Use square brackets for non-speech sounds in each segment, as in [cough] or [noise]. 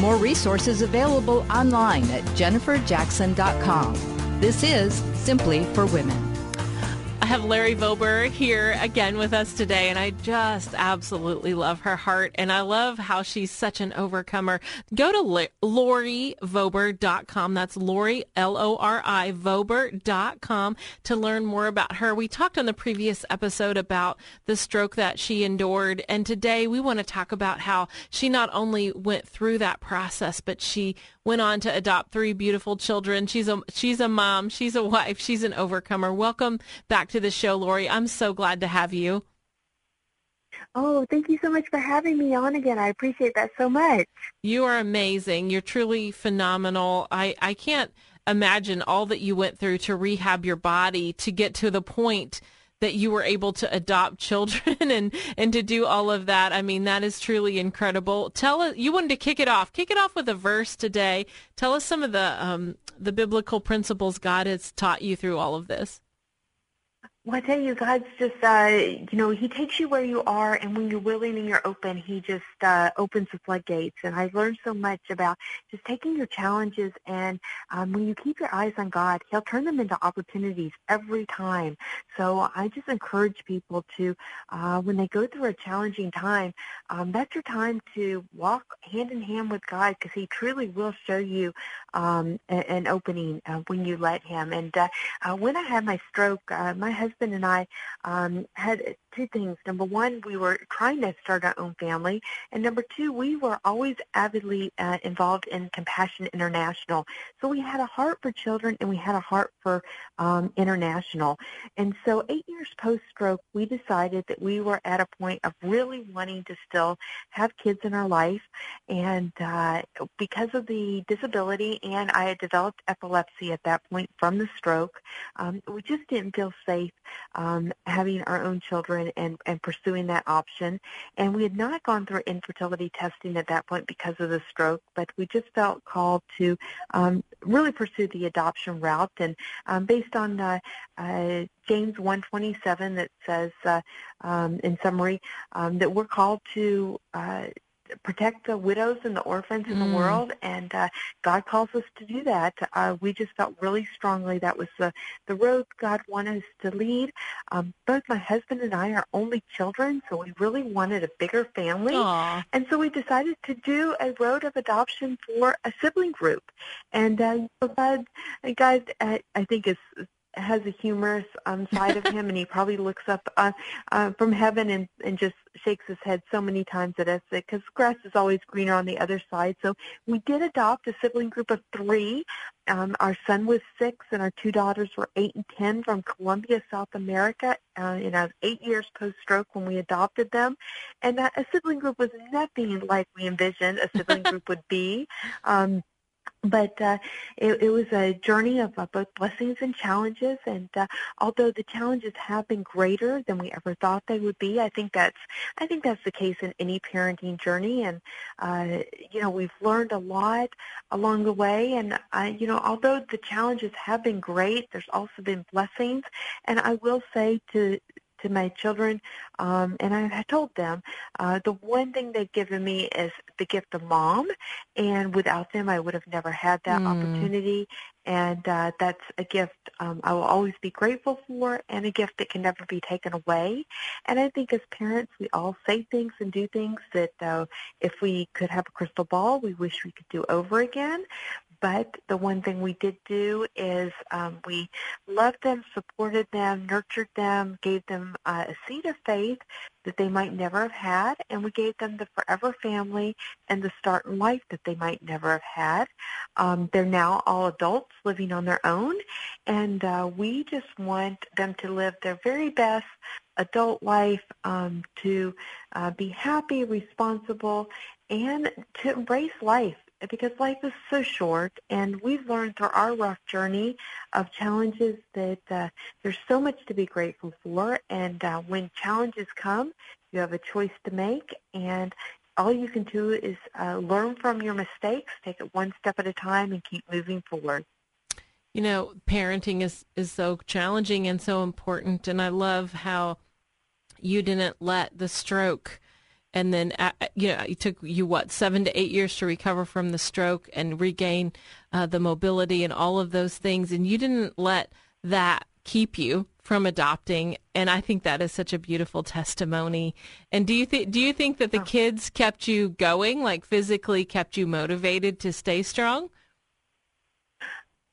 More resources available online at jenniferjackson.com. This is Simply for Women. Have Lori Vober here again with us today, and I just absolutely love her heart, and I love how she's such an overcomer. Go to LoriVober.com. That's Lori, L-O-R-I, Vober.com to learn more about her. We talked on the previous episode about the stroke that she endured, and today we want to talk about how she not only went through that process, but she went on to adopt three beautiful children. She's a she's a mom, she's a wife, she's an overcomer. Welcome back to the show, Lori. I'm so glad to have you. Oh, thank you so much for having me on again. I appreciate that so much. You are amazing. You're truly phenomenal. I I can't imagine all that you went through to rehab your body to get to the point that you were able to adopt children [laughs] and and to do all of that. I mean, that is truly incredible. Tell us you wanted to kick it off. Kick it off with a verse today. Tell us some of the um, the biblical principles God has taught you through all of this. Well, I tell you, God's just, uh, you know, He takes you where you are, and when you're willing and you're open, He just uh, opens the floodgates. And I've learned so much about just taking your challenges, and um, when you keep your eyes on God, He'll turn them into opportunities every time. So I just encourage people to, uh, when they go through a challenging time, um, that's your time to walk hand in hand with God, because He truly will show you um, an opening uh, when you let Him. And uh, uh, when I had my stroke, uh, my husband and I um, had two things. Number one, we were trying to start our own family, and number two, we were always avidly uh, involved in Compassion International. So we had a heart for children, and we had a heart for um, international. And so, eight years post-stroke, we decided that we were at a point of really wanting to still have kids in our life, and uh, because of the disability, and I had developed epilepsy at that point from the stroke, um, we just didn't feel safe um, having our own children and, and pursuing that option. And we had not gone through infertility testing at that point because of the stroke, but we just felt called to um, really pursue the adoption route. And um, based on uh, uh, James 127 that says, uh, um, in summary, um, that we're called to uh, protect the widows and the orphans in mm. the world, and uh, God calls us to do that. Uh, we just felt really strongly that was the the road God wanted us to lead. Um, both my husband and I are only children, so we really wanted a bigger family, Aww. and so we decided to do a road of adoption for a sibling group. And uh, God, God, I, I think is has a humorous um, side of him, and he probably looks up uh, uh, from heaven and, and just shakes his head so many times at us because grass is always greener on the other side. So we did adopt a sibling group of three. Um, our son was six, and our two daughters were eight and ten from Colombia, South America. Uh, and I was eight years post-stroke when we adopted them, and that a sibling group was nothing like we envisioned a sibling group would be. Um, but uh, it, it was a journey of uh, both blessings and challenges. And uh, although the challenges have been greater than we ever thought they would be, I think that's I think that's the case in any parenting journey. And uh, you know, we've learned a lot along the way. And uh, you know, although the challenges have been great, there's also been blessings. And I will say to to my children, um, and I told them uh, the one thing they've given me is the gift of mom, and without them, I would have never had that mm. opportunity. And uh, that's a gift um, I will always be grateful for, and a gift that can never be taken away. And I think as parents, we all say things and do things that uh, if we could have a crystal ball, we wish we could do over again. But the one thing we did do is um, we loved them, supported them, nurtured them, gave them uh, a seed of faith that they might never have had, and we gave them the forever family and the start in life that they might never have had. Um, they're now all adults living on their own, and uh, we just want them to live their very best adult life, um, to uh, be happy, responsible, and to embrace life because life is so short and we've learned through our rough journey of challenges that uh, there's so much to be grateful for and uh, when challenges come you have a choice to make and all you can do is uh, learn from your mistakes take it one step at a time and keep moving forward. You know parenting is is so challenging and so important and i love how you didn't let the stroke and then uh, uh, you know it took you what seven to eight years to recover from the stroke and regain uh, the mobility and all of those things. And you didn't let that keep you from adopting. And i think that is such a beautiful testimony. And do you think do you think that the kids kept you going like physically kept you motivated to stay strong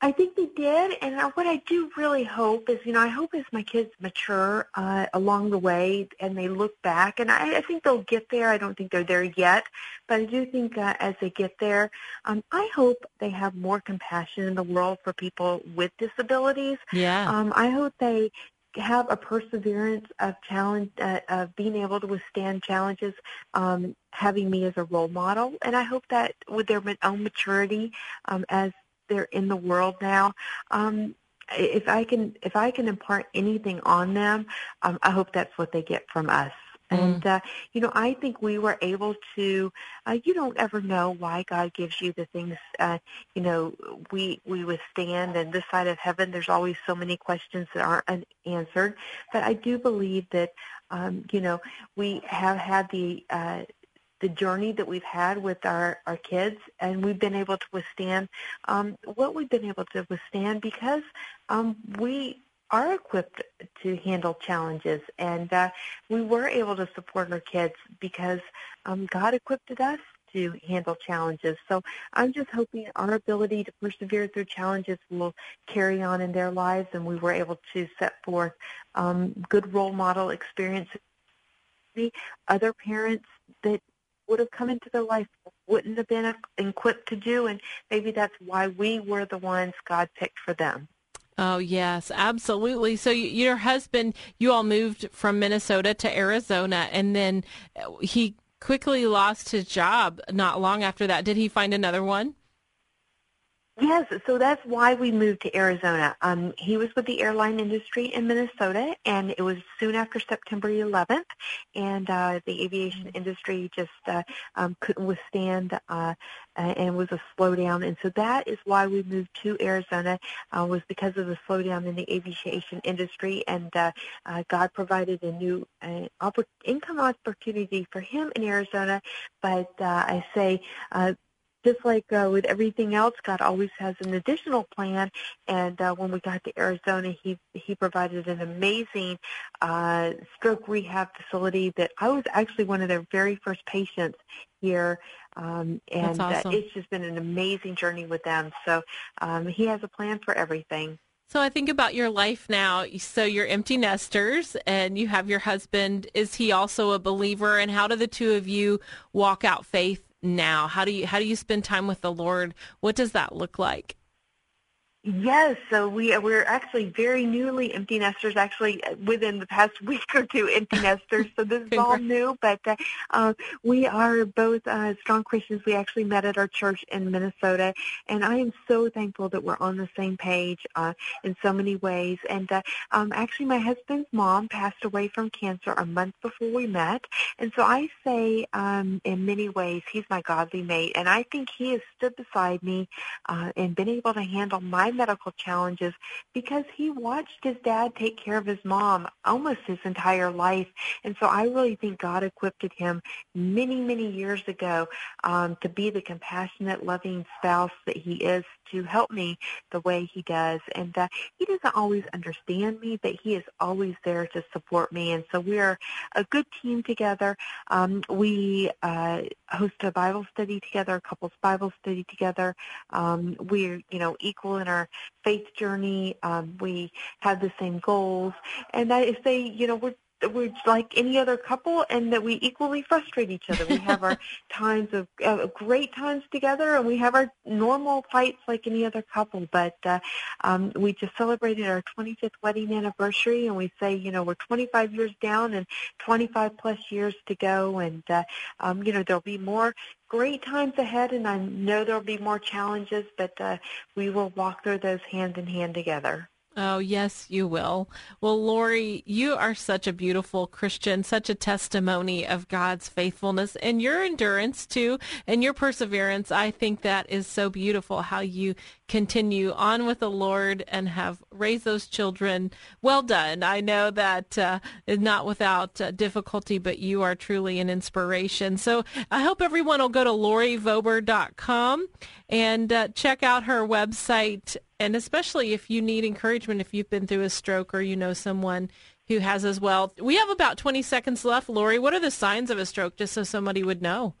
I think they did, and what I do really hope is, you know, I hope as my kids mature uh, along the way and they look back, and I, I think they'll get there. I don't think they're there yet, but I do think uh, as they get there, um, I hope they have more compassion in the world for people with disabilities. Yeah. Um, I hope they have a perseverance of challenge uh, of being able to withstand challenges um, having me as a role model and i hope that with their own maturity um, as they're in the world now. Um, if I can if I can impart anything on them, um, I hope that's what they get from us. Mm. And uh, you know, I think we were able to. Uh, you don't ever know why God gives you the things. Uh, you know, we we withstand, and this side of heaven, there's always so many questions that aren't answered. But I do believe that, um, you know, we have had the uh, the journey that we've had with our, our kids, and we've been able to withstand um, what we've been able to withstand because um, we are equipped to handle challenges, and uh, we were able to support our kids because um, God equipped us to handle challenges. So I'm just hoping our ability to persevere through challenges will carry on in their lives, and we were able to set forth um, good role model experiences. Other parents that would have come into their life wouldn't have been equipped to do, and maybe that's why we were the ones God picked for them. Oh, yes, absolutely. So, your husband, you all moved from Minnesota to Arizona, and then uh, he quickly lost his job not long after that. Did he find another one? Yes, so that's why we moved to Arizona. Um, he was with the airline industry in Minnesota, and it was soon after September 11th, and uh, the aviation mm-hmm. industry just uh, um, couldn't withstand, uh, and was a slowdown. And so that is why we moved to Arizona, uh, was because of the slowdown in the aviation industry, and uh, uh, God provided a new uh, oppor- income opportunity for him in Arizona. But uh, I say uh, just like uh, with everything else, God always has an additional plan. And uh, when we got to Arizona, he he provided an amazing uh, stroke rehab facility that I was actually one of their very first patients here. Um, and uh, awesome. uh, it's just been an amazing journey with them. So um, he has a plan for everything. So I think about your life now. So you're empty nesters and you have your husband. Is he also a believer? And how do the two of you walk out faith now? How do you how do you spend time with the Lord? What does that look like? Yes, so we we're actually very newly empty nesters. Actually, within the past [laughs] week or two, empty [laughs] nesters. So this is all new, but uh, uh, we are both uh, strong Christians. We actually met at our church in Minnesota, and I am so thankful that we're on the same page uh, in so many ways. And uh, um, actually, my husband's mom passed away from cancer a month before we met, and so I say, um, in many ways, he's my godly mate, and I think he has stood beside me uh, and been able to handle my medical challenges because he watched his dad take care of his mom almost his entire life. And so I really think God equipped him many, many years ago um, to be the compassionate, loving spouse that he is to help me the way he does. And uh, he doesn't always understand me, but he is always there to support me. And so we are a good team together. Um, we uh, host a Bible study together, a couples Bible study together. Um, we're, you know, equal in our faith journey. Um, we have the same goals. And I they, you know, we're we're like any other couple and that we equally frustrate each other. We [laughs] have our times of uh, great times together and we have our normal fights like any other couple. But uh, um, we just celebrated our 25th wedding anniversary and we say, you know, we're 25 years down and 25 plus years to go. And, uh, um, you know, there'll be more great times ahead and I know there'll be more challenges, but uh, we will walk through those hand in hand together. Oh, yes, you will. Well, Lori, you are such a beautiful Christian, such a testimony of God's faithfulness and your endurance too, and your perseverance. I think that is so beautiful how you continue on with the Lord and have raised those children. Well done. I know that uh, not without uh, difficulty, but you are truly an inspiration. So I hope everyone will go to lorivober.com and uh, check out her website and especially if you need encouragement, if you've been through a stroke or you know someone who has as well. We have about 20 seconds left. Lori, what are the signs of a stroke, just so somebody would know?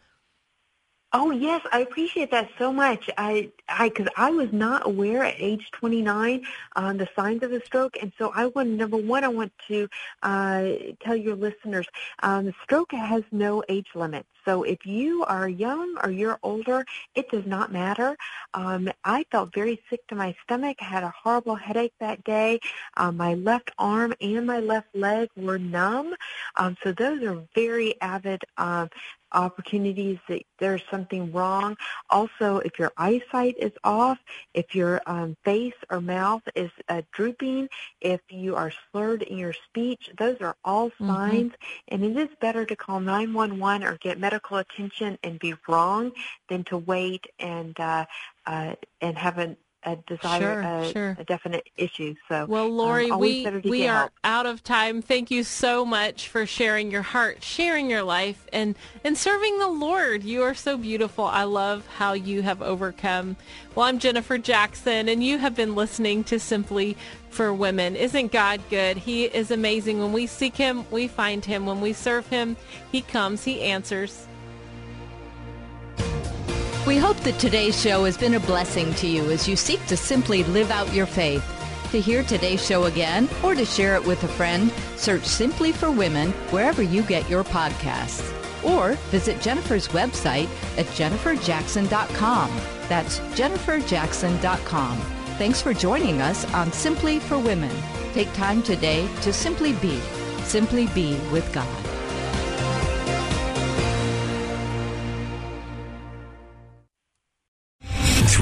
Oh yes, I appreciate that so much. I, I, because I was not aware at age 29 um, the signs of a stroke, and so I want number one, I want to uh, tell your listeners, um, stroke has no age limit. So if you are young or you're older, it does not matter. Um, I felt very sick to my stomach. I had a horrible headache that day. Um, my left arm and my left leg were numb. Um, so those are very avid um, opportunities that there's something wrong. Also, if your eyesight is off, if your um, face or mouth is uh, drooping, if you are slurred in your speech, those are all mm-hmm. signs. Mm-hmm. And it is better to call 911 or get medical attention and be wrong than to wait and uh, uh, and have an a desire, sure, a, sure. a, definite issue. So, well, Lori, um, we we are help. out of time. Thank you so much for sharing your heart, sharing your life, and and serving the Lord. You are so beautiful. I love how you have overcome. Well, I'm Jennifer Jackson, and you have been listening to Simply for Women. Isn't God good? He is amazing. When we seek Him, we find Him. When we serve Him, He comes. He answers. We hope that today's show has been a blessing to you as you seek to simply live out your faith. To hear today's show again or to share it with a friend, search Simply for Women wherever you get your podcasts. Or visit Jennifer's website at jenniferjackson.com. That's jenniferjackson.com. Thanks for joining us on Simply for Women. Take time today to simply be, simply be with God.